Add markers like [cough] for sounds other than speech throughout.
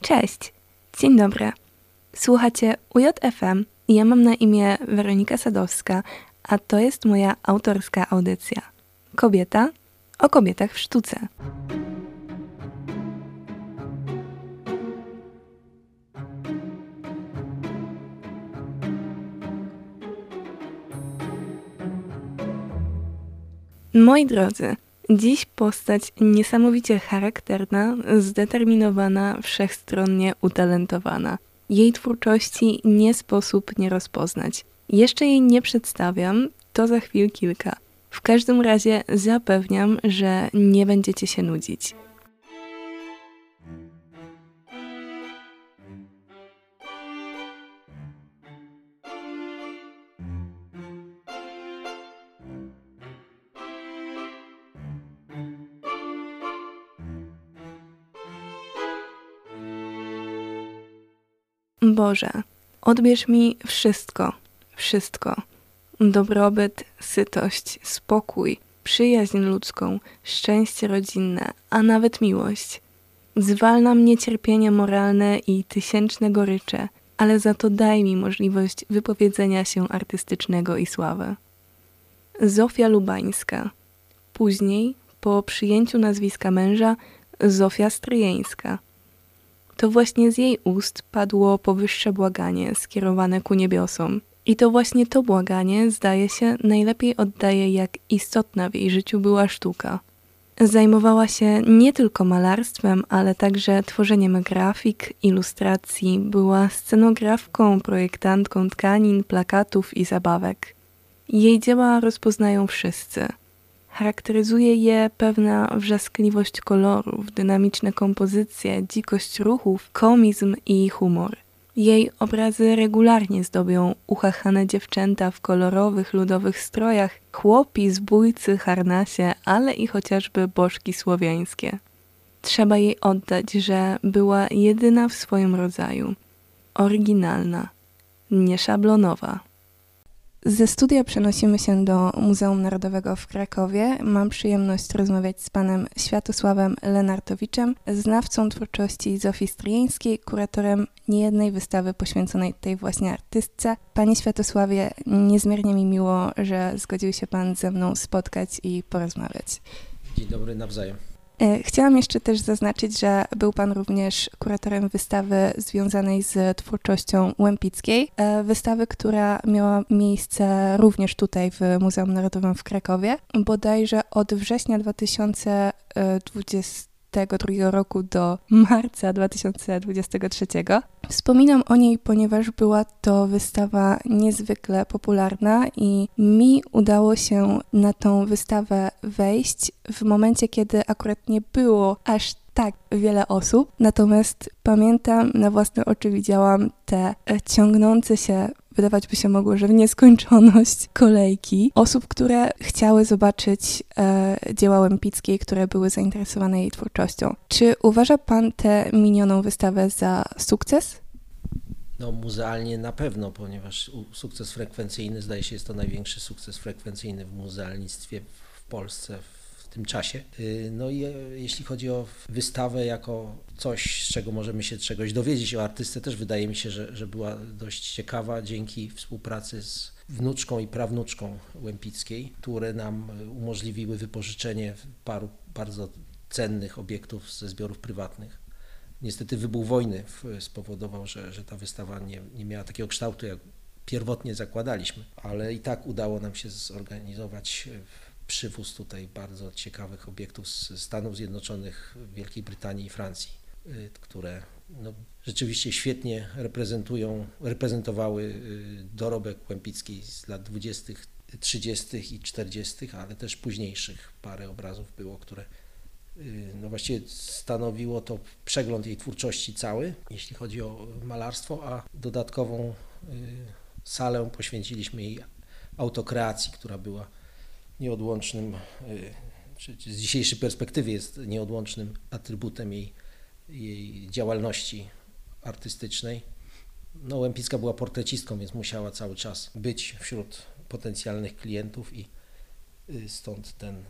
Cześć, dzień dobry. Słuchacie UJFM i ja mam na imię Weronika Sadowska, a to jest moja autorska audycja. Kobieta o kobietach w sztuce. Moi drodzy, dziś postać niesamowicie charakterna, zdeterminowana, wszechstronnie utalentowana. Jej twórczości nie sposób nie rozpoznać. Jeszcze jej nie przedstawiam, to za chwil kilka. W każdym razie zapewniam, że nie będziecie się nudzić. Boże, odbierz mi wszystko, wszystko. Dobrobyt, sytość, spokój, przyjaźń ludzką, szczęście rodzinne, a nawet miłość. Zwalna mnie cierpienie moralne i tysięczne gorycze, ale za to daj mi możliwość wypowiedzenia się artystycznego i sławy. Zofia Lubańska. Później, po przyjęciu nazwiska męża, Zofia Stryjeńska – to właśnie z jej ust padło powyższe błaganie skierowane ku niebiosom. I to właśnie to błaganie, zdaje się, najlepiej oddaje, jak istotna w jej życiu była sztuka. Zajmowała się nie tylko malarstwem, ale także tworzeniem grafik, ilustracji, była scenografką, projektantką tkanin, plakatów i zabawek. Jej dzieła rozpoznają wszyscy – Charakteryzuje je pewna wrzaskliwość kolorów, dynamiczne kompozycje, dzikość ruchów, komizm i humor. Jej obrazy regularnie zdobią uchachane dziewczęta w kolorowych, ludowych strojach, chłopi, zbójcy, harnasie, ale i chociażby bożki słowiańskie. Trzeba jej oddać, że była jedyna w swoim rodzaju, oryginalna, nieszablonowa. Ze studia przenosimy się do Muzeum Narodowego w Krakowie. Mam przyjemność rozmawiać z panem Światosławem Lenartowiczem, znawcą twórczości Zofii Stryjeńskiej, kuratorem niejednej wystawy poświęconej tej właśnie artystce. Panie Światosławie, niezmiernie mi miło, że zgodził się pan ze mną spotkać i porozmawiać. Dzień dobry, nawzajem. E, chciałam jeszcze też zaznaczyć, że był Pan również kuratorem wystawy związanej z twórczością Łempickiej. E, wystawy, która miała miejsce również tutaj w Muzeum Narodowym w Krakowie, bodajże od września 2020 2022 roku do marca 2023. Wspominam o niej, ponieważ była to wystawa niezwykle popularna i mi udało się na tą wystawę wejść w momencie, kiedy akurat nie było aż tak wiele osób. Natomiast pamiętam, na własne oczy widziałam te ciągnące się wydawać by się mogło, że w nieskończoność [laughs] kolejki osób, które chciały zobaczyć e, dzieła Łempickiej, które były zainteresowane jej twórczością. Czy uważa Pan tę minioną wystawę za sukces? No, muzealnie na pewno, ponieważ sukces frekwencyjny, zdaje się, jest to największy sukces frekwencyjny w muzealnictwie w Polsce w tym czasie. Y, no i e, jeśli chodzi o wystawę jako coś, z czego możemy się czegoś dowiedzieć o artystce, też wydaje mi się, że, że była dość ciekawa dzięki współpracy z wnuczką i prawnuczką Łempickiej, które nam e, umożliwiły wypożyczenie paru bardzo cennych obiektów ze zbiorów prywatnych. Niestety wybuch wojny spowodował, że, że ta wystawa nie, nie miała takiego kształtu, jak pierwotnie zakładaliśmy, ale i tak udało nam się zorganizować e, przywóz tutaj bardzo ciekawych obiektów z Stanów Zjednoczonych, Wielkiej Brytanii i Francji, y, które no, rzeczywiście świetnie reprezentują, reprezentowały y, dorobek Kłępicki z lat 20., 30. i 40., ale też późniejszych. Parę obrazów było, które y, no właściwie stanowiło to przegląd jej twórczości cały, jeśli chodzi o malarstwo, a dodatkową salę poświęciliśmy jej autokreacji, która była nieodłącznym, y, czy z dzisiejszej perspektywy jest nieodłącznym atrybutem jej, jej działalności artystycznej. No, Łempicka była portrecistką, więc musiała cały czas być wśród potencjalnych klientów i y, stąd ten y,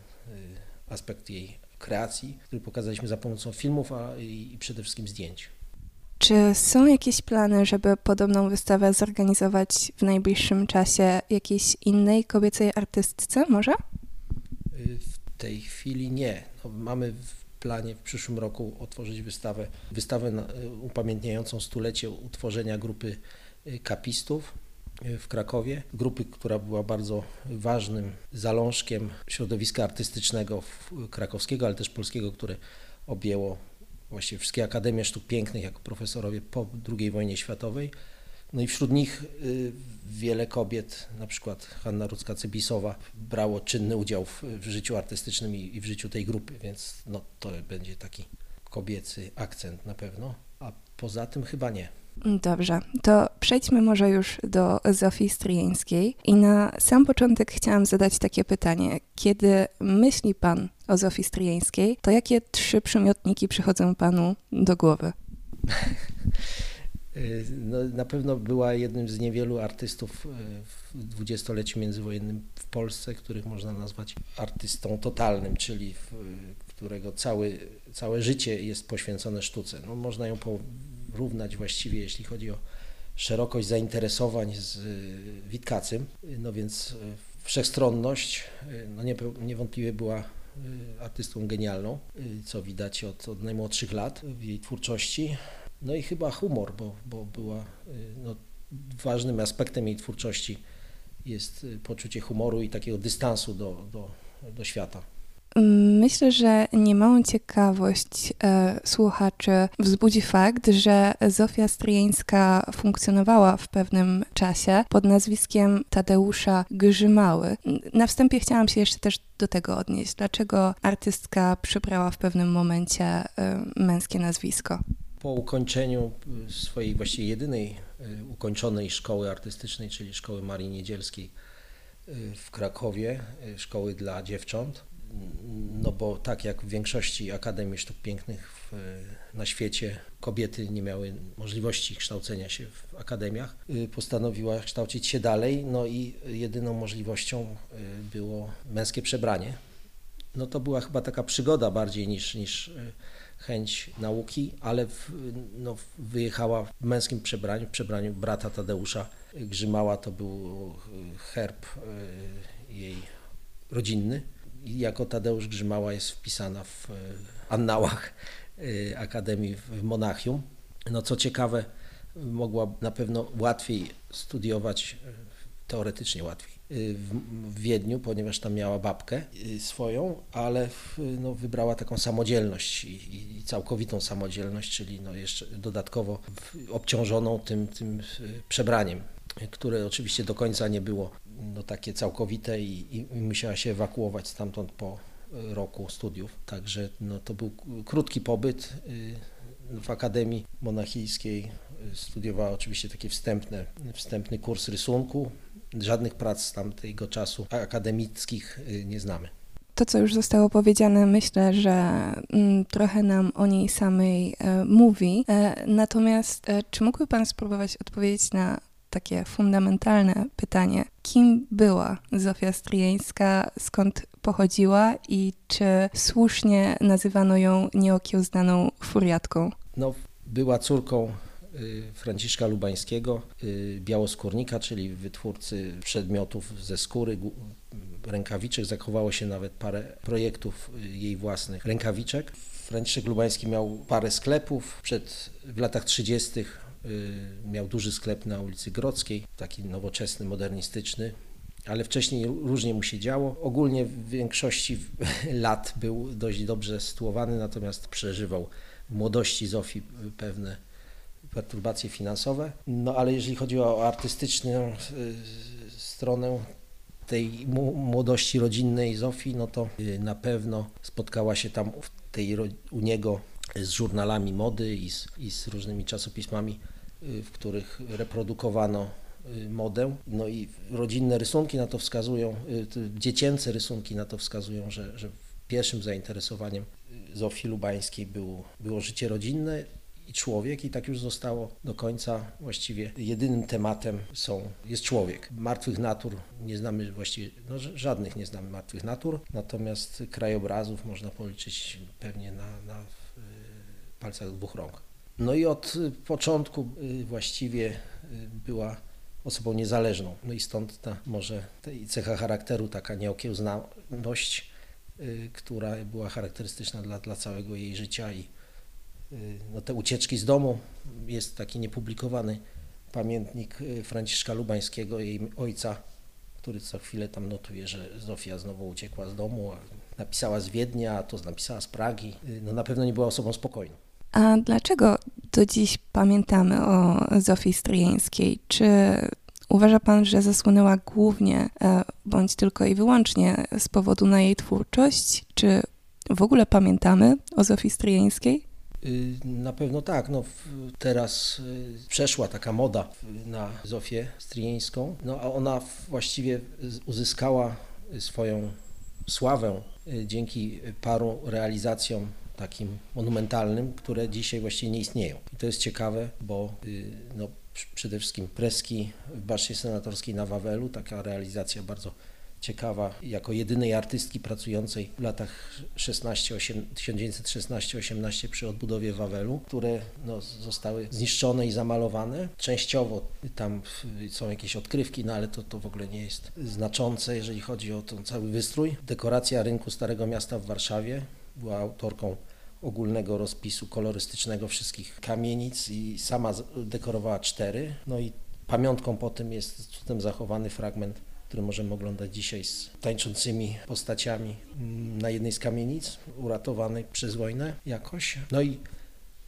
aspekt jej kreacji, który pokazaliśmy za pomocą filmów a, i przede wszystkim zdjęć. Czy są jakieś plany, żeby podobną wystawę zorganizować w najbliższym czasie jakiejś innej kobiecej artystce może? W tej chwili nie. No, mamy w planie w przyszłym roku otworzyć wystawę, wystawę upamiętniającą stulecie utworzenia grupy kapistów w Krakowie. Grupy, która była bardzo ważnym zalążkiem środowiska artystycznego krakowskiego, ale też polskiego, które objęło właściwie wszystkie akademie sztuk pięknych jako profesorowie po II wojnie światowej. No i wśród nich y, wiele kobiet, na przykład Hanna Rudzka-Cybisowa, brało czynny udział w, w życiu artystycznym i, i, w życiu tej grupy, więc no, to będzie taki kobiecy akcent na pewno, a poza tym chyba nie. Dobrze, to przejdźmy może już do Zofii Stryjeńskiej. I na sam początek chciałam zadać takie pytanie. Kiedy myśli Pan o Zofii Stryjeńskiej, to jakie trzy przymiotniki przychodzą Panu do głowy? [laughs] No, na pewno była jednym z niewielu artystów e, w dwudziestoleciu międzywojennym w Polsce, których można nazwać artystą totalnym, czyli w, którego cały, całe życie jest poświęcone sztuce. No, można ją równać właściwie, jeśli chodzi o szerokość zainteresowań z y, Witkacym. No więc y, wszechstronność y, no niewątpliwie była artystą genialną, co widać od, od najmłodszych lat w jej twórczości. No i chyba humor, bo, bo była no, ważnym aspektem jej twórczości jest poczucie humoru i takiego dystansu do, do, do świata. Myślę, że niemałą ciekawość e, słuchaczy wzbudzi fakt, że Zofia Stryjeńska funkcjonowała w pewnym czasie pod nazwiskiem Tadeusza Grzymały. Na wstępie chciałam się jeszcze też do tego odnieść. Dlaczego artystka przybrała w pewnym momencie e, męskie nazwisko? Po ukończeniu swojej właściwie jedynej e, ukończonej szkoły artystycznej, czyli szkoły Marii Niedzielskiej e, w Krakowie, e, szkoły dla dziewcząt, no bo tak jak w większości Akademii Sztuk Pięknych w, na świecie kobiety nie miały możliwości kształcenia się w akademiach, y, postanowiła kształcić się dalej, no i jedyną możliwością y, było męskie przebranie. No to była chyba taka przygoda bardziej niż, niż y, chęć nauki, ale w, no, wyjechała w męskim przebraniu, w przebraniu brata Tadeusza Grzymała, to był herb jej rodzinny jako Tadeusz Grzymała jest wpisana w e, annałach e, Akademii w Monachium. No co ciekawe, mogła na pewno łatwiej studiować, e, teoretycznie łatwiej, w Wiedniu, ponieważ tam miała babkę swoją, ale no, wybrała taką samodzielność i, i, całkowitą samodzielność, czyli no, jeszcze dodatkowo obciążoną tym, tym przebraniem, które oczywiście do końca nie było no, takie całkowite i, i, musiała się ewakuować stamtąd po roku studiów. Także no, to był krótki pobyt y, w Akademii Monachijskiej. Studiowała oczywiście taki wstępny, wstępny kurs rysunku. Żadnych prac z tamtego czasu akademickich y, nie znamy. To, co już zostało powiedziane, myślę, że mm, trochę nam o niej samej e, mówi. E, natomiast e, czy mógłby Pan spróbować odpowiedzieć na takie fundamentalne pytanie. Kim była Zofia Stryjeńska, skąd pochodziła i czy słusznie nazywano ją nieokiełznaną furiatką? No, była córką y, Franciszka Lubańskiego, y, białoskórnika, czyli wytwórcy przedmiotów ze skóry, rękawiczek. Zachowało się nawet parę projektów y, jej własnych rękawiczek. Franciszek Lubański miał parę sklepów. Przed, w latach 30. Y, miał duży sklep na ulicy Grodzkiej, taki nowoczesny, modernistyczny, ale wcześniej różnie mu się działo. Ogólnie w większości [laughs] lat był dość dobrze sytuowany, natomiast przeżywał w młodości Zofii pewne perturbacje finansowe. No ale jeżeli chodzi o artystyczną y, stronę tej młodości rodzinnej Zofii, no to y, na pewno spotkała się tam tej, u niego z żurnalami mody i z, i z różnymi czasopismami, y, w których reprodukowano y, modę. No i rodzinne rysunki na to wskazują, y, dziecięce rysunki na to wskazują, że, że pierwszym zainteresowaniem Zofii Lubańskiej było, było życie rodzinne i człowiek i tak już zostało do końca. Właściwie jedynym tematem są, jest człowiek. Martwych natur nie znamy właściwie, no, żadnych nie znamy martwych natur, natomiast krajobrazów można policzyć pewnie na, na palcach dwóch rąk. No i od początku właściwie była osobą niezależną. No i stąd ta może tej cecha charakteru, taka nieokiełznaność, która była charakterystyczna dla, dla całego jej życia i no te ucieczki z domu, jest taki niepublikowany pamiętnik Franciszka Lubańskiego, jej ojca, który co chwilę tam notuje, że Zofia znowu uciekła z domu, napisała z Wiednia, a to napisała z Pragi. No na pewno nie była osobą spokojną. A dlaczego do dziś pamiętamy o Zofii Stryjeńskiej? Czy uważa Pan, że zasłynęła głównie e, bądź tylko i wyłącznie z powodu na jej twórczość? Czy w ogóle pamiętamy o Zofii Stryjeńskiej? Y, na pewno tak. No, teraz y, przeszła taka moda na Zofię Stryjeńską, no, a ona właściwie uzyskała swoją sławę y, dzięki paru realizacjom takim monumentalnym, które dzisiaj właściwie nie istnieją. I to jest ciekawe, bo no, przede wszystkim preski w Baszcie Senatorskiej na Wawelu, taka realizacja bardzo ciekawa, jako jedynej artystki pracującej w latach 1916-18 przy odbudowie Wawelu, które no, zostały zniszczone i zamalowane. Częściowo tam są jakieś odkrywki, no ale to, to w ogóle nie jest znaczące, jeżeli chodzi o ten cały wystrój. Dekoracja rynku Starego Miasta w Warszawie była autorką ogólnego rozpisu kolorystycznego wszystkich kamienic i sama dekorowała cztery. No i pamiątką po tym jest cudem zachowany fragment który możemy oglądać dzisiaj z tańczącymi postaciami mm, na jednej z kamienic, uratowanej przez wojnę jakoś. No i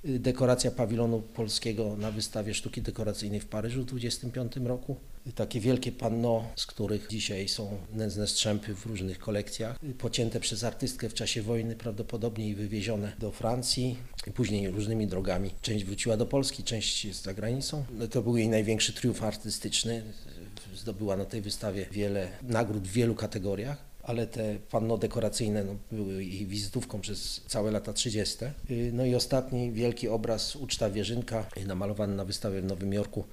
y, dekoracja pawilonu polskiego na wystawie sztuki dekoracyjnej w Paryżu w 1925 roku. Takie wielkie panno, z których dzisiaj są nędzne strzępy w różnych kolekcjach, pocięte przez artystkę w czasie wojny prawdopodobnie i wywiezione do Francji później różnymi drogami. Część wróciła do Polski, część jest za granicą. No to był jej największy triumf artystyczny zdobyła na tej wystawie wiele nagród w wielu kategoriach ale te panno dekoracyjne no, były jej wizytówką przez całe lata 30. Y, no i ostatni wielki obraz Uczta Wierzynka, namalowany na wystawie w Nowym Jorku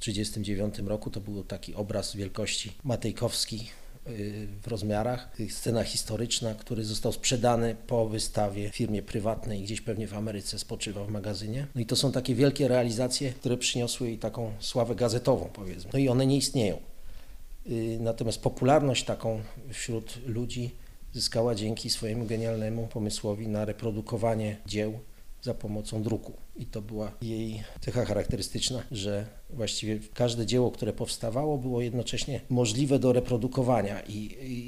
1939 roku, to był taki obraz wielkości Matejkowski, y, w rozmiarach, scena historyczna, który został sprzedany po wystawie firmie prywatnej, gdzieś pewnie w Ameryce spoczywa w magazynie. No i to są takie wielkie realizacje, które przyniosły jej taką sławę gazetową, powiedzmy. No i one nie istnieją. Y, natomiast popularność taką wśród ludzi zyskała dzięki swojemu genialnemu pomysłowi na reprodukowanie dzieł za pomocą druku. I to była jej cecha charakterystyczna, że właściwie każde dzieło, które powstawało, było jednocześnie możliwe do reprodukowania i,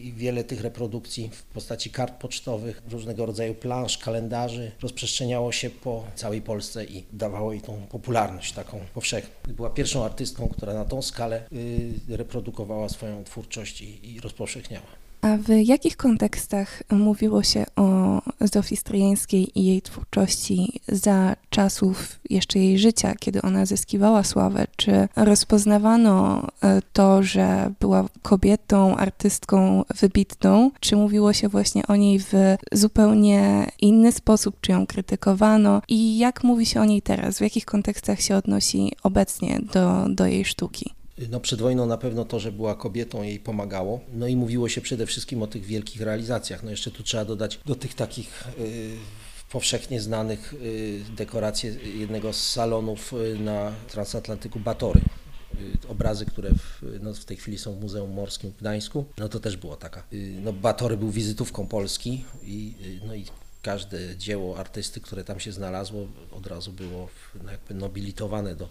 i wiele tych reprodukcji w postaci kart pocztowych, różnego rodzaju plansz, kalendarzy rozprzestrzeniało się po całej Polsce i dawało jej tą popularność taką powszechną. Była pierwszą artystką, która na tą skalę y, reprodukowała swoją twórczość i, i rozpowszechniała. A w jakich kontekstach mówiło się o Zofii Stryjeńskiej i jej twórczości za czasów jeszcze jej życia, kiedy ona zyskiwała sławę? Czy rozpoznawano e, to, że była kobietą, artystką wybitną? Czy mówiło się właśnie o niej w zupełnie inny sposób? Czy ją krytykowano? I jak mówi się o niej teraz? W jakich kontekstach się odnosi obecnie do, do jej sztuki? No przed wojną na pewno to, że była kobietą jej pomagało. No i mówiło się przede wszystkim o tych wielkich realizacjach. No jeszcze tu trzeba dodać do tych takich y, powszechnie znanych y, dekoracji jednego z salonów y, na transatlantyku Batory. Obrazy, które w, no w tej chwili są w Muzeum Morskim w Gdańsku, no to też było taka. No Batory był wizytówką Polski i, no i każde dzieło artysty, które tam się znalazło, od razu było no jakby nobilitowane do,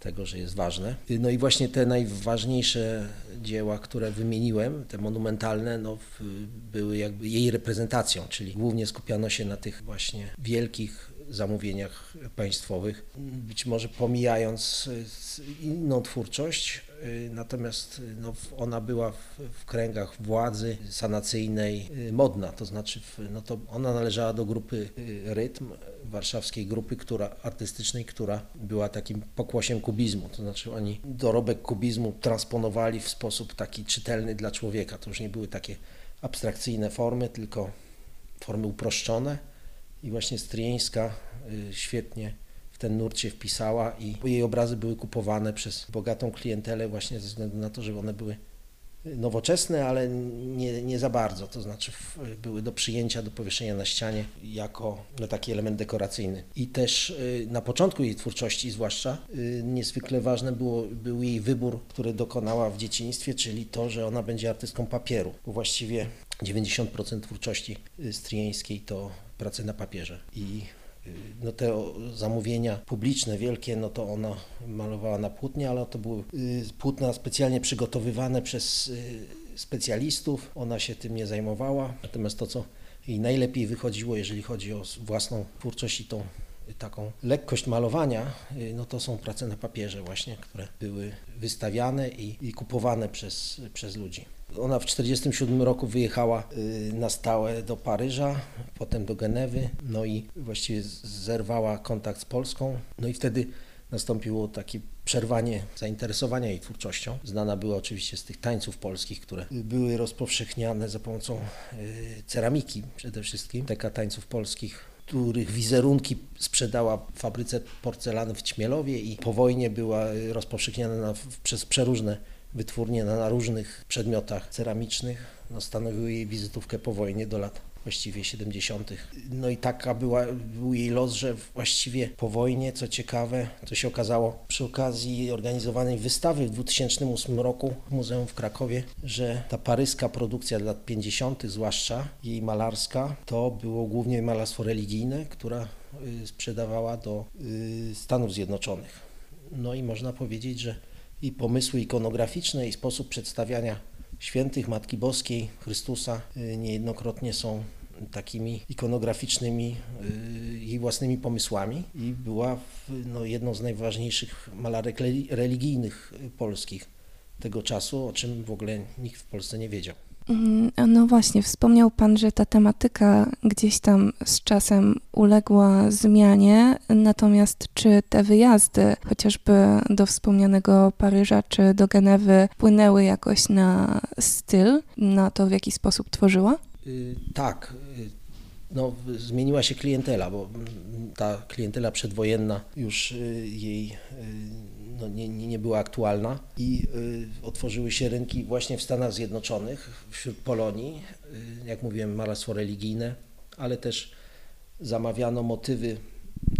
tego, że jest ważne. No i właśnie te najważniejsze dzieła, które wymieniłem, te monumentalne, no, były jakby jej reprezentacją, czyli głównie skupiano się na tych właśnie wielkich zamówieniach państwowych, być może pomijając inną twórczość, Y, natomiast y, no, ona była w, w, kręgach władzy sanacyjnej y, modna, to znaczy no, to ona należała do grupy Rytm, warszawskiej grupy która, artystycznej, która była takim pokłosiem kubizmu, to znaczy oni dorobek kubizmu transponowali w sposób taki czytelny dla człowieka, to już nie były takie abstrakcyjne formy, tylko formy uproszczone. I właśnie Stryjeńska świetnie ten nurt się wpisała i jej obrazy były kupowane przez bogatą klientelę właśnie ze względu na to, że one były nowoczesne, ale nie, nie za bardzo, to znaczy były do przyjęcia, do powieszenia na ścianie jako no, taki element dekoracyjny. I też na początku jej twórczości zwłaszcza niezwykle ważne było, był jej wybór, który dokonała w dzieciństwie, czyli to, że ona będzie artystką papieru, bo właściwie 90% twórczości stryjeńskiej to prace na papierze i y, no te zamówienia publiczne, wielkie, no to ona malowała na płótnie, ale to były y, płótna specjalnie przygotowywane przez y, specjalistów. Ona się tym nie zajmowała. Natomiast to, co jej najlepiej wychodziło, jeżeli chodzi o własną twórczość i tą taką lekkość malowania, no to są prace na papierze właśnie, które były wystawiane i, i kupowane przez, przez ludzi. Ona w 1947 roku wyjechała y, na stałe do Paryża, potem do Genewy, no i właściwie zerwała kontakt z Polską. No i wtedy nastąpiło takie przerwanie zainteresowania jej twórczością. Znana była oczywiście z tych tańców polskich, które były rozpowszechniane za pomocą y, ceramiki przede wszystkim, teka tańców polskich których wizerunki sprzedała fabryce porcelany w Ćmielowie i po wojnie była y, rozpowszechniana przez przeróżne wytwórnie na różnych przedmiotach ceramicznych. No, stanowiły jej wizytówkę po wojnie do lat właściwie 70. No i taka była, był jej los, że właściwie po wojnie, co ciekawe, to się okazało przy okazji organizowanej wystawy w 2008 roku w Muzeum w Krakowie, że ta paryska produkcja lat 50., zwłaszcza jej malarska, to było głównie malarstwo religijne, która y, sprzedawała do y, Stanów Zjednoczonych. No i można powiedzieć, że i pomysły ikonograficzne i sposób przedstawiania świętych Matki Boskiej, Chrystusa y, niejednokrotnie są takimi ikonograficznymi jej y, własnymi pomysłami i była no, jedną z najważniejszych malarek religijnych polskich tego czasu, o czym w ogóle nikt w Polsce nie wiedział. Mm, no właśnie, wspomniał Pan, że ta tematyka gdzieś tam z czasem uległa zmianie, natomiast czy te wyjazdy, chociażby do wspomnianego Paryża czy do Genewy, wpłynęły jakoś na styl, na to, w jaki sposób tworzyła? Yy, tak. Y, no, zmieniła się klientela, bo ta klientela przedwojenna już y, jej y, no, nie, nie była aktualna i y, otworzyły się rynki właśnie w Stanach Zjednoczonych, wśród Polonii, y, jak mówiłem, malarstwo religijne, ale też zamawiano motywy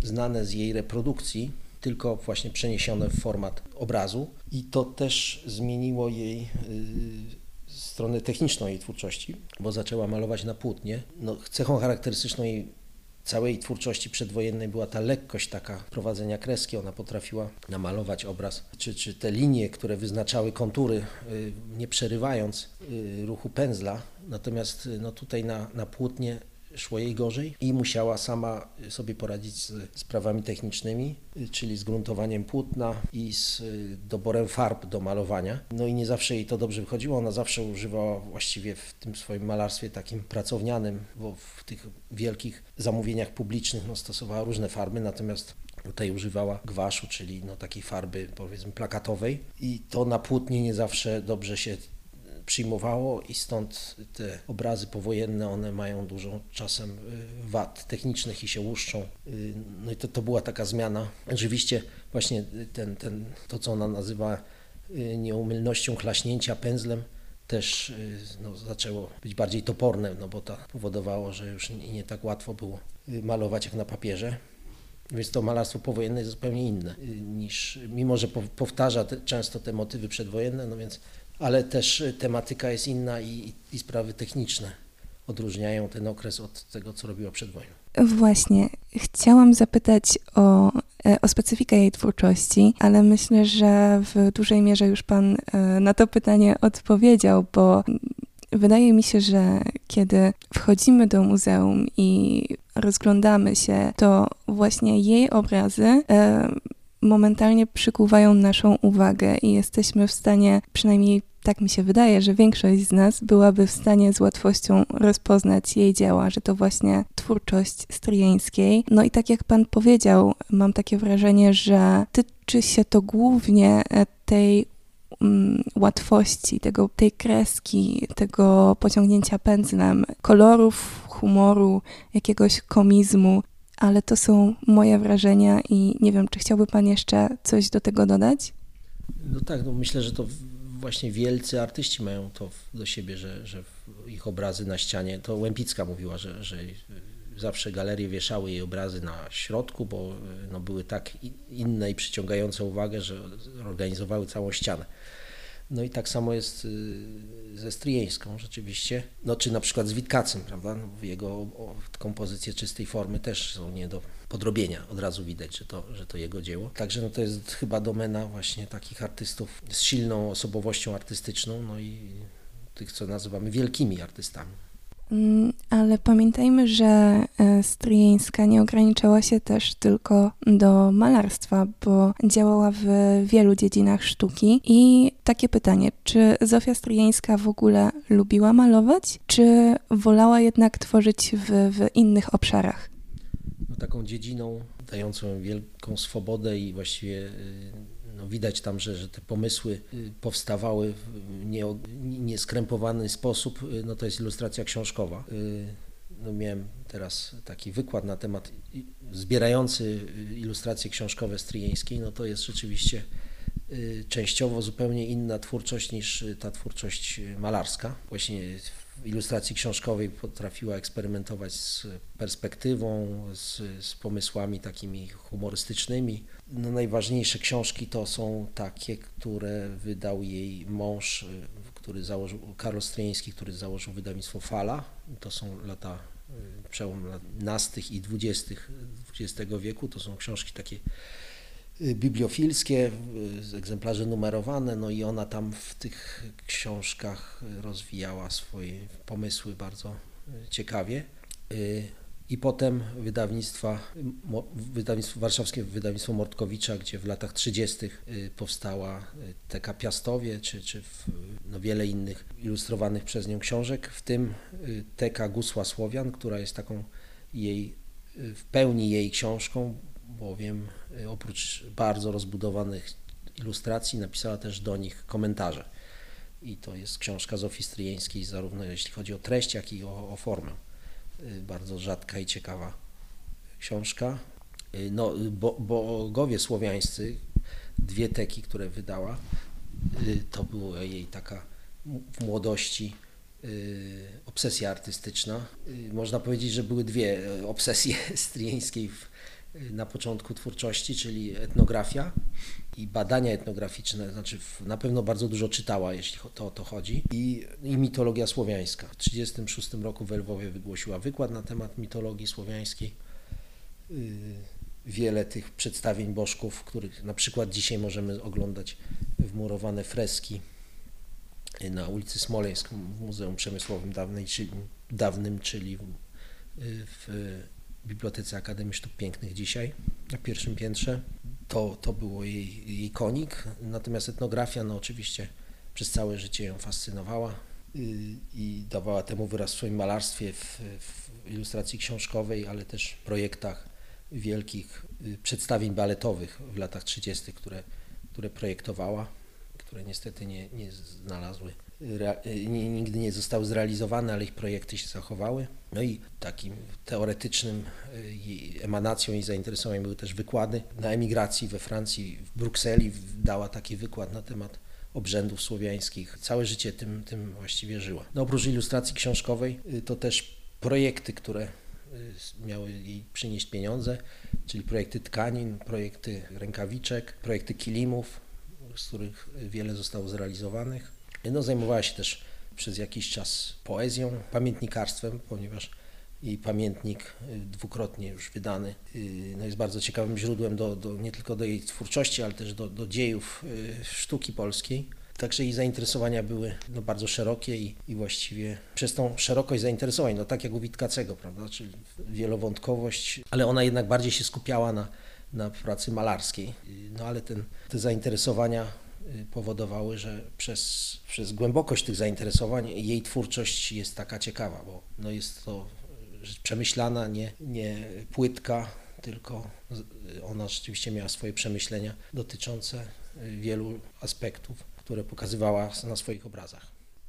znane z jej reprodukcji, tylko właśnie przeniesione w format obrazu i to też zmieniło jej y, stronę techniczną jej twórczości, bo zaczęła malować na płótnie. No, cechą charakterystyczną jej całej twórczości przedwojennej była ta lekkość taka prowadzenia kreski. Ona potrafiła namalować obraz, czy, czy te linie, które wyznaczały kontury, y, nie przerywając y, ruchu pędzla. Natomiast y, no tutaj na, na płótnie szło jej gorzej i musiała sama sobie poradzić z sprawami technicznymi, czyli z gruntowaniem płótna i z doborem farb do malowania. No i nie zawsze jej to dobrze wychodziło, ona zawsze używała właściwie w tym swoim malarstwie takim pracownianym, bo w tych wielkich zamówieniach publicznych no, stosowała różne farby, natomiast Tutaj używała gwaszu, czyli no, takiej farby powiedzmy plakatowej i to na płótnie nie zawsze dobrze się przyjmowało i stąd te obrazy powojenne, one mają dużo czasem y, wad technicznych i się łuszczą. Y, no i to, to była taka zmiana. Oczywiście właśnie ten, ten, to, co ona nazywa y, nieumylnością klaśnięcia pędzlem, też no, zaczęło być bardziej toporne, no bo to powodowało, że już nie, nie tak łatwo było malować jak na papierze. Więc to malarstwo powojenne jest zupełnie inne niż, mimo że powtarza te, często te motywy przedwojenne, no więc ale też tematyka jest inna i, i sprawy techniczne odróżniają ten okres od tego, co robiła przed wojną. Właśnie, chciałam zapytać o, e, o specyfikę jej twórczości, ale myślę, że w dużej mierze już Pan e, na to pytanie odpowiedział, bo wydaje mi się, że kiedy wchodzimy do muzeum i rozglądamy się, to właśnie jej obrazy e, momentalnie przykuwają naszą uwagę i jesteśmy w stanie, przynajmniej tak mi się wydaje, że większość z nas byłaby w stanie z łatwością rozpoznać jej dzieła, że to właśnie twórczość Stryjeńskiej. No i tak jak pan powiedział, mam takie wrażenie, że tyczy się to głównie e, tej um, łatwości, tego, tej kreski, tego pociągnięcia pędzlem, kolorów, humoru, jakiegoś komizmu, ale to są moje wrażenia i nie wiem, czy chciałby Pan jeszcze coś do tego dodać? No tak, no myślę, że to właśnie wielcy artyści mają to do siebie, że, że ich obrazy na ścianie, to Łępicka mówiła, że, że zawsze galerie wieszały jej obrazy na środku, bo no, były tak inne i przyciągające uwagę, że organizowały całą ścianę. No i tak samo jest y, ze Stryjeńską rzeczywiście, no czy na przykład z Witkacem, prawda, no, jego kompozycje czystej formy też są nie do podrobienia, od razu widać, że to, że to jego dzieło. Także no to jest chyba domena właśnie takich artystów z silną osobowością artystyczną, no i tych, co nazywamy wielkimi artystami. Mm, ale pamiętajmy, że e, Stryjeńska nie ograniczała się też tylko do malarstwa, bo działała w wielu dziedzinach sztuki. I takie pytanie, czy Zofia Stryjeńska w ogóle lubiła malować, czy wolała jednak tworzyć w, w innych obszarach? No, taką dziedziną dającą wielką swobodę i właściwie y, no widać tam, że, że te pomysły y, powstawały w nieskrępowany sposób, y, no to jest ilustracja książkowa. Y, no miałem teraz taki wykład na temat zbierający ilustracje książkowe stryjeńskiej, no to jest rzeczywiście częściowo zupełnie inna twórczość niż ta twórczość malarska. Właśnie w ilustracji książkowej potrafiła eksperymentować z perspektywą, z, z pomysłami takimi humorystycznymi. No, najważniejsze książki to są takie, które wydał jej mąż, który założył, Karol Stryjeński, który założył wydawnictwo Fala. To są lata, przełom lat nastych i dwudziestych XX wieku. To są książki takie Y, bibliofilskie, y, egzemplarze numerowane, no i ona tam w tych książkach rozwijała swoje pomysły bardzo y, ciekawie. I potem wydawnictwa, wydawnictwo warszawskie wydawnictwo Mortkowicza, gdzie w latach 30. powstała Teka Piastowie, czy, czy no wiele innych ilustrowanych przez nią książek, w tym Teka Gusła Słowian, która jest taką jej, w pełni jej książką, bowiem y, oprócz bardzo rozbudowanych ilustracji napisała też do nich komentarze. I to jest książka Zofii Stryjeńskiej, zarówno jeśli chodzi o treść, jak i o, o formę. Y, bardzo rzadka i ciekawa książka. Y, no, bo, bogowie słowiańscy, dwie teki, które wydała, to była jej taka w młodości obsesja artystyczna. Można powiedzieć, że były dwie obsesje [laughs] stryjeńskiej w na początku twórczości, czyli etnografia i badania etnograficzne, znaczy na pewno bardzo dużo czytała, jeśli to o to chodzi, i, i mitologia słowiańska. W 1936 roku w Lwowie wygłosiła wykład na temat mitologii słowiańskiej. Y, wiele tych przedstawień bożków, których na przykład dzisiaj możemy oglądać wmurowane freski na ulicy Smoleńsk w Muzeum Przemysłowym dawnej, czyli, dawnym, czyli w, w Bibliotece Akademii Sztuk Pięknych dzisiaj, na pierwszym piętrze. To, to było jej, jej konik, natomiast etnografia, no oczywiście przez całe życie ją fascynowała y, i dawała temu wyraz w swoim malarstwie, w, w ilustracji książkowej, ale też w projektach wielkich y, przedstawień baletowych w latach 30., które, które projektowała, które niestety nie, nie znalazły nigdy nie zostały zrealizowane, ale ich projekty się zachowały. No i takim teoretycznym y, emanacją i zainteresowaniem były też wykłady. Na emigracji we Francji, w Brukseli dała taki wykład na temat obrzędów słowiańskich. Całe życie tym, tym właściwie żyła. No oprócz ilustracji książkowej y, to też projekty, które y, miały jej przynieść pieniądze, czyli projekty tkanin, projekty rękawiczek, projekty kilimów, z których wiele zostało zrealizowanych. No, zajmowała się też przez jakiś czas poezją, pamiętnikarstwem, ponieważ jej pamiętnik y, dwukrotnie już wydany y, no jest bardzo ciekawym źródłem do, do, nie tylko do jej twórczości, ale też do, do dziejów y, sztuki polskiej. Także jej zainteresowania były no, bardzo szerokie i, i właściwie przez tą szerokość zainteresowań, no tak jak u Witkacego, prawda, czyli wielowątkowość, ale ona jednak bardziej się skupiała na, na pracy malarskiej. No ale ten, te zainteresowania powodowały, że przez, przez głębokość tych zainteresowań jej twórczość jest taka ciekawa, bo no jest to przemyślana, nie, nie płytka, tylko ona rzeczywiście miała swoje przemyślenia dotyczące y, wielu aspektów, które pokazywała na swoich obrazach.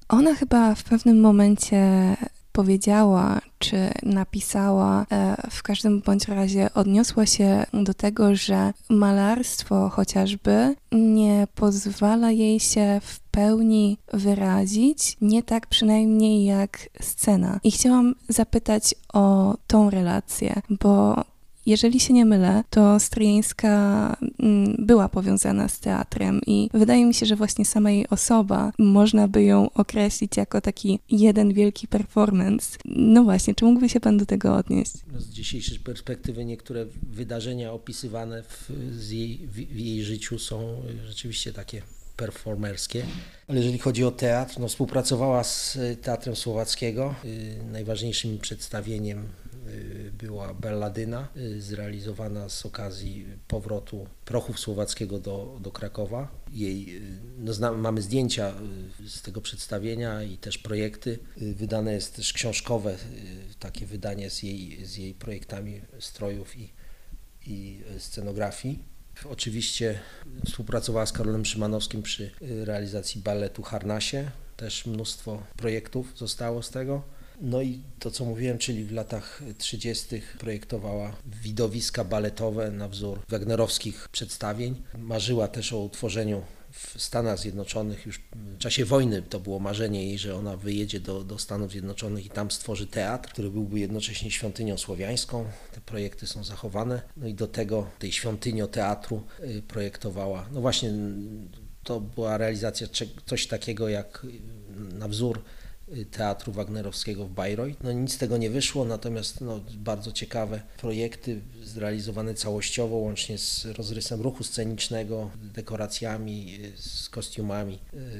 Ona chyba w pewnym momencie powiedziała, czy napisała, e, w każdym bądź razie odniosła się do tego, że malarstwo chociażby nie pozwala jej się w pełni wyrazić, nie tak przynajmniej jak scena. I chciałam zapytać o tą relację, bo jeżeli się nie mylę, to Stryjeńska mm, była powiązana z teatrem i wydaje mi się, że właśnie sama jej osoba można by ją określić jako taki jeden wielki performance. No właśnie, czy mógłby się pan do tego odnieść? No z dzisiejszej perspektywy niektóre wydarzenia opisywane w, jej, w jej życiu są rzeczywiście takie performerskie. Ale jeżeli chodzi o teatr, no współpracowała z Teatrem Słowackiego. Y, najważniejszym przedstawieniem była Belladyna, y, zrealizowana z okazji powrotu prochów słowackiego do, do Krakowa. Jej, y, no zna, mamy zdjęcia z tego przedstawienia i też projekty. Wydane jest też książkowe takie wydanie z jej, z jej projektami strojów i, i scenografii. Oczywiście współpracowała z Karolem Szymanowskim przy realizacji baletu Harnasie. Też mnóstwo projektów zostało z tego. No i to, co mówiłem, czyli w latach 30. projektowała widowiska baletowe na wzór wagnerowskich przedstawień. Marzyła też o utworzeniu w Stanach Zjednoczonych już w czasie wojny to było marzenie jej, że ona wyjedzie do, do Stanów Zjednoczonych i tam stworzy teatr, który byłby jednocześnie świątynią słowiańską. Te projekty są zachowane. No i do tego, tej świątyni teatru y, projektowała. No właśnie to była realizacja coś takiego jak y, na wzór Teatru Wagnerowskiego w Bayreuth. No nic z tego nie wyszło, natomiast no, bardzo ciekawe projekty zrealizowane całościowo, łącznie z rozrysem ruchu scenicznego, dekoracjami, z kostiumami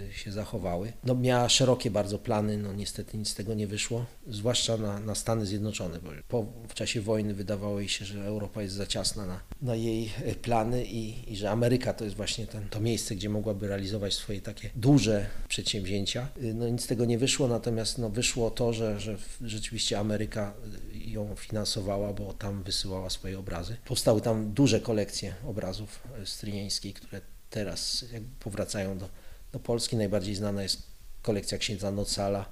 y, się zachowały. No, miała szerokie bardzo plany, no niestety nic z tego nie wyszło, zwłaszcza na, na Stany Zjednoczone, bo po, w czasie wojny wydawało jej się, że Europa jest za ciasna na, na jej y, plany i, i że Ameryka to jest właśnie ten, to miejsce, gdzie mogłaby realizować swoje takie duże przedsięwzięcia. Y, no nic z tego nie wyszło, natomiast no, wyszło to, że, że rzeczywiście Ameryka ją finansowała, bo tam wysyłała swoje obrazy. Powstały tam duże kolekcje obrazów stryjeńskiej, które teraz powracają do, do Polski. Najbardziej znana jest kolekcja księdza Nocala,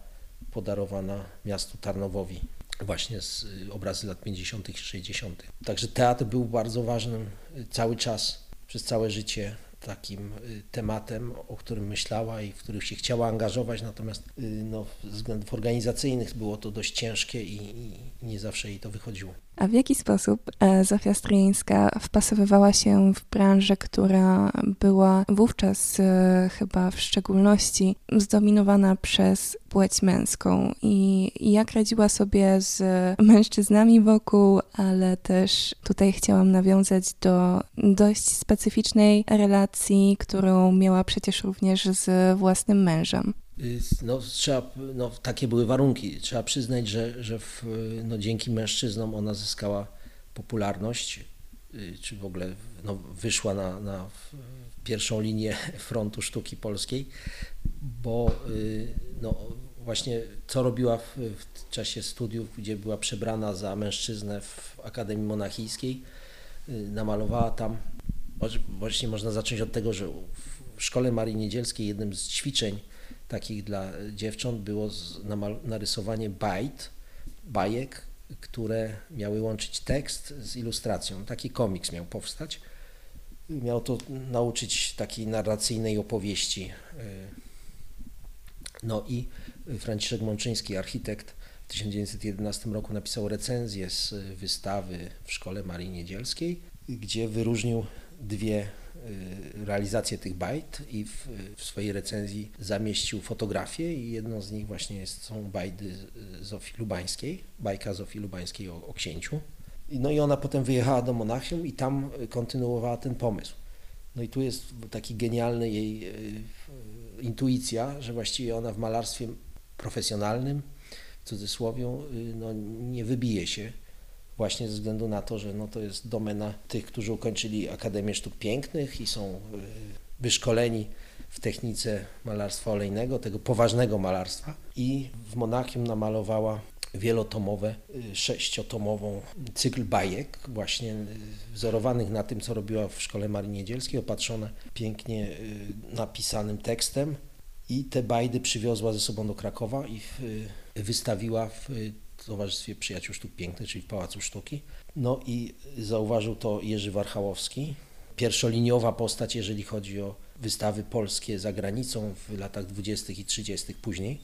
podarowana miastu Tarnowowi właśnie z y, obrazy lat 50. i 60. Także teatr był bardzo ważnym y, cały czas, przez całe życie takim y, tematem, o którym myślała i w których się chciała angażować, natomiast no, z względów organizacyjnych było to dość ciężkie i, i nie zawsze jej to wychodziło. A w jaki sposób e, Zofia Stryjeńska wpasowywała się w branżę, która była wówczas e, chyba w szczególności zdominowana przez płeć męską i jak radziła sobie z mężczyznami wokół, ale też tutaj chciałam nawiązać do dość specyficznej relacji, którą miała przecież również z własnym mężem. No, trzeba, no, takie były warunki. Trzeba przyznać, że, że w, no, dzięki mężczyznom ona zyskała popularność, y, czy w ogóle no, wyszła na, na pierwszą linię [laughs] frontu sztuki polskiej, bo y, no, właśnie co robiła w, w czasie studiów, gdzie była przebrana za mężczyznę w Akademii Monachijskiej, namalowała tam, właśnie można zacząć od tego, że w Szkole Marii Niedzielskiej jednym z ćwiczeń takich dla dziewcząt było narysowanie bajt, bajek, które miały łączyć tekst z ilustracją. Taki komiks miał powstać. Miał to nauczyć takiej narracyjnej opowieści. No i Franciszek Mączyński, architekt, w 1911 roku napisał recenzję z wystawy w Szkole Marii Niedzielskiej, gdzie wyróżnił dwie Y, realizację tych bajt i w, w, swojej recenzji zamieścił fotografię i jedną z nich właśnie jest, są bajdy Zofii Lubańskiej, bajka Zofii Lubańskiej o, o księciu. No i ona potem wyjechała do Monachium i tam kontynuowała ten pomysł. No i tu jest taki genialny jej y, intuicja, że właściwie ona w malarstwie profesjonalnym, w cudzysłowie, y, no, nie wybije się właśnie ze względu na to, że no to jest domena tych, którzy ukończyli Akademię Sztuk Pięknych i są y, wyszkoleni w technice malarstwa olejnego, tego poważnego malarstwa. I w Monachium namalowała wielotomowe, y, sześciotomową cykl bajek, właśnie y, wzorowanych na tym, co robiła w Szkole Marii Niedzielskiej, opatrzone pięknie napisanym tekstem i te bajdy przywiozła ze sobą do Krakowa i wystawiła w Towarzystwie Przyjaciół Sztuk Pięknych, czyli w Pałacu Sztuki. No i zauważył to Jerzy Warchałowski, pierwszoliniowa postać, jeżeli chodzi o wystawy polskie za granicą w latach 20. i 30. później.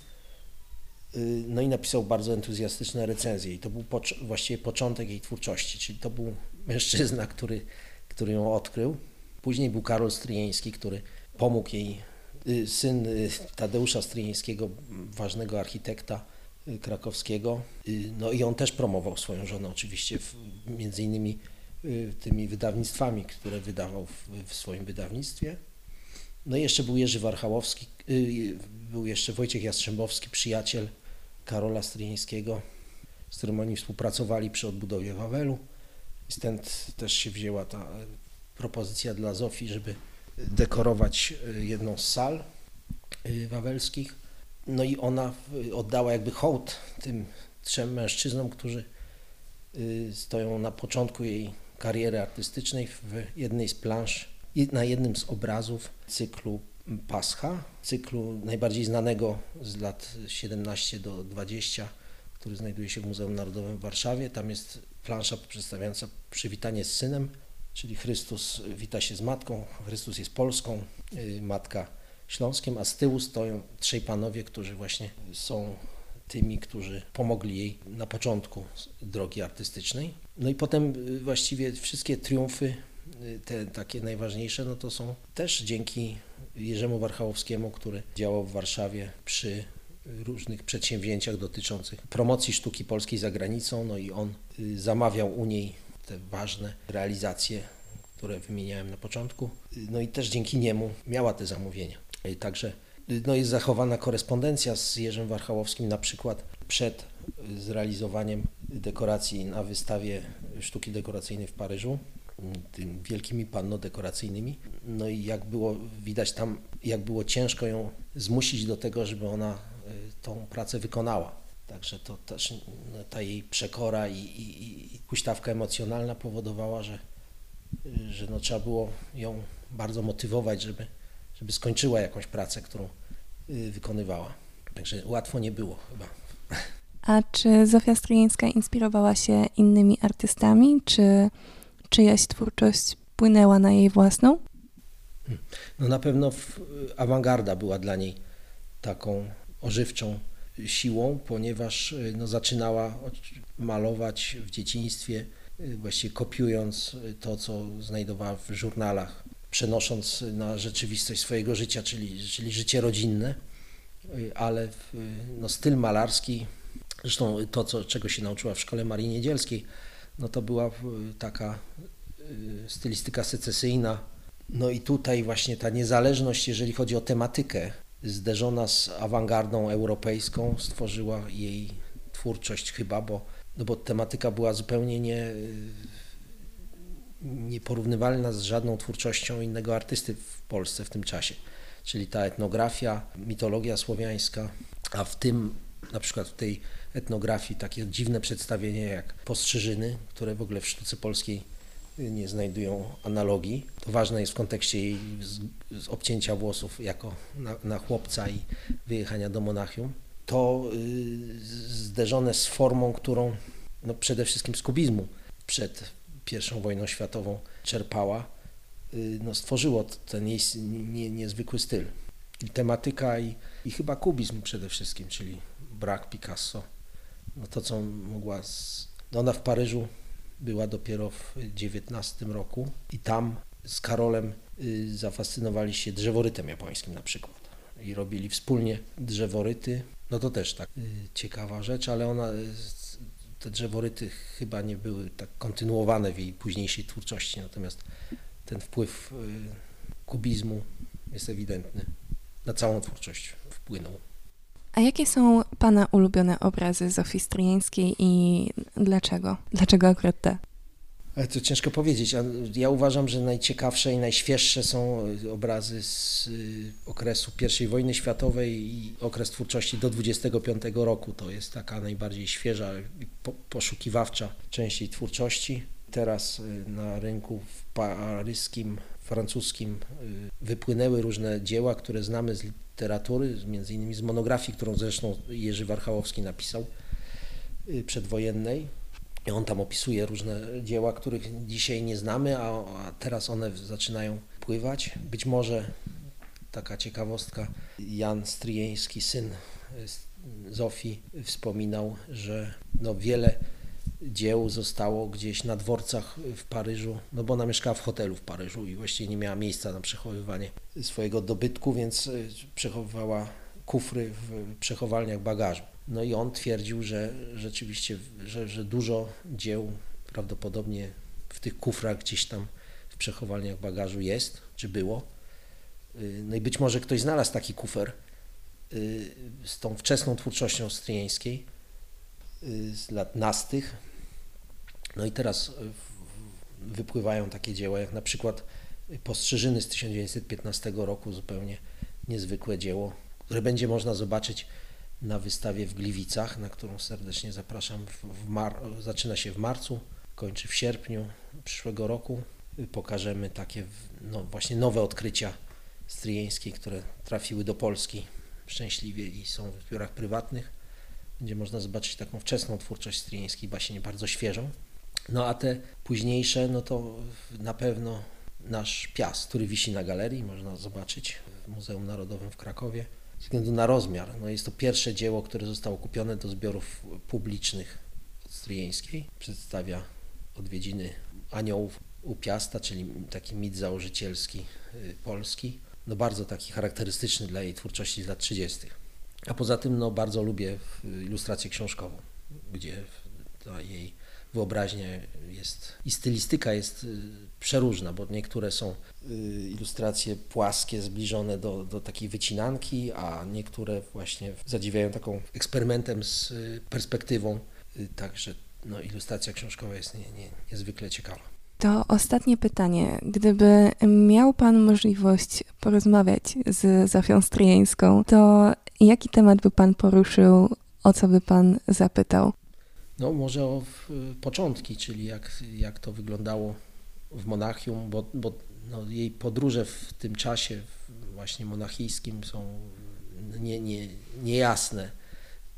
No i napisał bardzo entuzjastyczne recenzje i to był właściwie początek jej twórczości, czyli to był mężczyzna, który, który ją odkrył. Później był Karol Stryjeński, który pomógł jej, y, syn y, Tadeusza Stryjeńskiego, ważnego architekta y, krakowskiego. No i on też promował swoją żonę oczywiście, między innymi tymi wydawnictwami, które wydawał w, w swoim wydawnictwie. No i jeszcze był Jerzy Warchałowski, był jeszcze Wojciech Jastrzębowski, przyjaciel Karola Stryjeńskiego, z którym oni współpracowali przy odbudowie Wawelu. I stąd też się wzięła ta propozycja dla Zofii, żeby dekorować e, jedną z sal e, wawelskich. No i ona oddała jakby hołd tym trzem mężczyznom, którzy e, stoją na początku jej kariery artystycznej w jednej z plansz, na jednym z obrazów cyklu Pascha, cyklu najbardziej znanego z lat 17 do 20, który znajduje się w Muzeum Narodowym w Warszawie. Tam jest plansza przedstawiająca przywitanie z synem, czyli Chrystus wita się z matką, Chrystus jest Polską, y, matka Śląskiem, a z tyłu stoją trzej panowie, którzy właśnie są tymi, którzy pomogli jej na początku drogi artystycznej. No i potem y, właściwie wszystkie triumfy, y, te takie najważniejsze, no to są też dzięki Jerzemu Warchałowskiemu, który działał w Warszawie przy różnych przedsięwzięciach dotyczących promocji sztuki polskiej za granicą, no i on zamawiał u niej te ważne realizacje, które wymieniałem na początku. No i też dzięki niemu miała te zamówienia. Także no jest zachowana korespondencja z Jerzym Warchałowskim na przykład przed zrealizowaniem dekoracji na wystawie sztuki dekoracyjnej w Paryżu, tymi wielkimi panno dekoracyjnymi. No i jak było widać tam, jak było ciężko ją zmusić do tego, żeby ona y, tą pracę wykonała. Także to też no, ta jej przekora i, i, i huśtawka emocjonalna powodowała, że, że no, trzeba było ją bardzo motywować, żeby, żeby skończyła jakąś pracę, którą y, wykonywała. Także łatwo nie było chyba. A czy Zofia Stryjeńska inspirowała się innymi artystami, czy czyjaś twórczość płynęła na jej własną? No na pewno awangarda była dla niej taką ożywczą siłą, ponieważ y, no, zaczynała malować w dzieciństwie, y, właściwie kopiując y, to, co znajdowała w żurnalach, przenosząc na rzeczywistość swojego życia, czyli, czyli życie rodzinne, ale no, styl malarski, zresztą to, co, czego się nauczyła w szkole Marii Niedzielskiej, no to była taka stylistyka secesyjna. No i tutaj właśnie ta niezależność, jeżeli chodzi o tematykę, zderzona z awangardą europejską, stworzyła jej twórczość chyba, bo, no bo tematyka była zupełnie nie, nieporównywalna z żadną twórczością innego artysty w Polsce w tym czasie. Czyli ta etnografia, mitologia słowiańska, a w tym, na przykład w tej etnografii, takie dziwne przedstawienie jak postrzyżyny, które w ogóle w sztuce polskiej nie znajdują analogii. To ważne jest w kontekście jej z, z obcięcia włosów jako na, na, chłopca i wyjechania do Monachium. To y, zderzone z formą, którą no przede wszystkim z kubizmu przed I wojną światową czerpała, y, no stworzyło ten jej nie, niezwykły styl. I tematyka i, i chyba kubizm przede wszystkim, czyli brak Picasso. No to, co mogła... Z, no ona w Paryżu była dopiero w 19 roku i tam z Karolem y, zafascynowali się drzeworytem japońskim na przykład i robili wspólnie drzeworyty. No to też tak y, ciekawa rzecz, ale ona, y, te drzeworyty chyba nie były tak kontynuowane w jej późniejszej twórczości, natomiast ten wpływ kubizmu jest ewidentny. Na całą twórczość wpłynął. A jakie są Pana ulubione obrazy Zofii Stryjeńskiej i dlaczego? Dlaczego akurat te? To ciężko powiedzieć. Ja uważam, że najciekawsze i najświeższe są obrazy z y, okresu I wojny światowej i okres twórczości do 25 roku. To jest taka najbardziej świeża i poszukiwawcza część jej twórczości. Teraz y, na rynku paryskim francuskim wypłynęły różne dzieła, które znamy z literatury, między innymi z monografii, którą zresztą Jerzy Warchałowski napisał przedwojennej. I on tam opisuje różne dzieła, których dzisiaj nie znamy, a, a teraz one zaczynają pływać. Być może taka ciekawostka, Jan Stryjeński, syn Zofii, wspominał, że no wiele dzieł zostało gdzieś na dworcach w Paryżu, no bo ona mieszkała w hotelu w Paryżu i właściwie nie miała miejsca na przechowywanie swojego dobytku, więc y, przechowywała kufry w przechowalniach bagażu. No i on twierdził, że rzeczywiście, że, że dużo dzieł prawdopodobnie w tych kufrach gdzieś tam w przechowalniach bagażu jest, czy było. Y, no i być może ktoś znalazł taki kufer y, z tą wczesną twórczością stryjeńskiej z lat nastych. No i teraz wypływają takie dzieła, jak na przykład Postrzeżyny z 1915 roku, zupełnie niezwykłe dzieło, które będzie można zobaczyć na wystawie w Gliwicach, na którą serdecznie zapraszam. Zaczyna się w marcu, kończy w sierpniu przyszłego roku. Pokażemy takie no, właśnie nowe odkrycia stryjeńskie, które trafiły do Polski szczęśliwie i są w biurach prywatnych. Będzie można zobaczyć taką wczesną twórczość stryjeńskiej, właśnie bardzo świeżą. No a te późniejsze, no to na pewno nasz piast, który wisi na galerii, można zobaczyć w Muzeum Narodowym w Krakowie ze względu na rozmiar. No jest to pierwsze dzieło, które zostało kupione do zbiorów publicznych od Stryjeńskiej. Przedstawia odwiedziny aniołów u Piasta, czyli taki mit założycielski y, polski. No bardzo taki charakterystyczny dla jej twórczości z lat 30. A poza tym no, bardzo lubię ilustrację książkową, gdzie ta jej wyobraźnia jest i stylistyka jest y, przeróżna, bo niektóre są y, ilustracje płaskie, zbliżone do, do takiej wycinanki, a niektóre właśnie zadziwiają taką eksperymentem z y, perspektywą. Także no, ilustracja książkowa jest nie, nie, niezwykle ciekawa. To ostatnie pytanie. Gdyby miał Pan możliwość porozmawiać z Zofią Stryjeńską, to jaki temat by Pan poruszył, o co by Pan zapytał? No może o początki, czyli jak, jak to wyglądało w Monachium, bo, bo no, jej podróże w tym czasie właśnie monachijskim są nie, nie, niejasne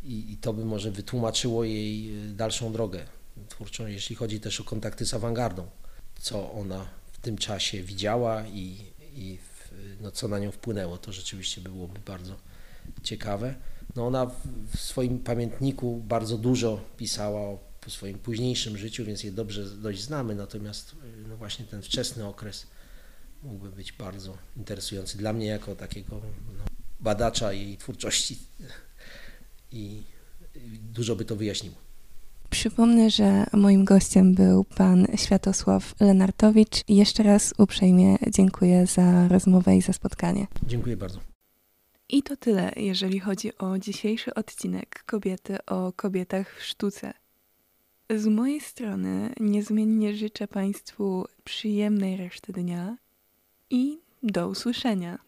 I, i to by może wytłumaczyło jej dalszą drogę twórczą, jeśli chodzi też o kontakty z awangardą, co ona w tym czasie widziała i, i w, no, co na nią wpłynęło. To rzeczywiście byłoby bardzo ciekawe no ona w swoim pamiętniku bardzo dużo pisała o swoim późniejszym życiu, więc je dobrze dość znamy, natomiast no właśnie ten wczesny okres mógłby być bardzo interesujący dla mnie jako takiego no, badacza jej twórczości i dużo by to wyjaśniło. Przypomnę, że moim gościem był pan Światosław Lenartowicz. Jeszcze raz uprzejmie dziękuję za rozmowę i za spotkanie. Dziękuję bardzo. I to tyle, jeżeli chodzi o dzisiejszy odcinek Kobiety o kobietach w sztuce. Z mojej strony niezmiennie życzę Państwu przyjemnej reszty dnia i do usłyszenia.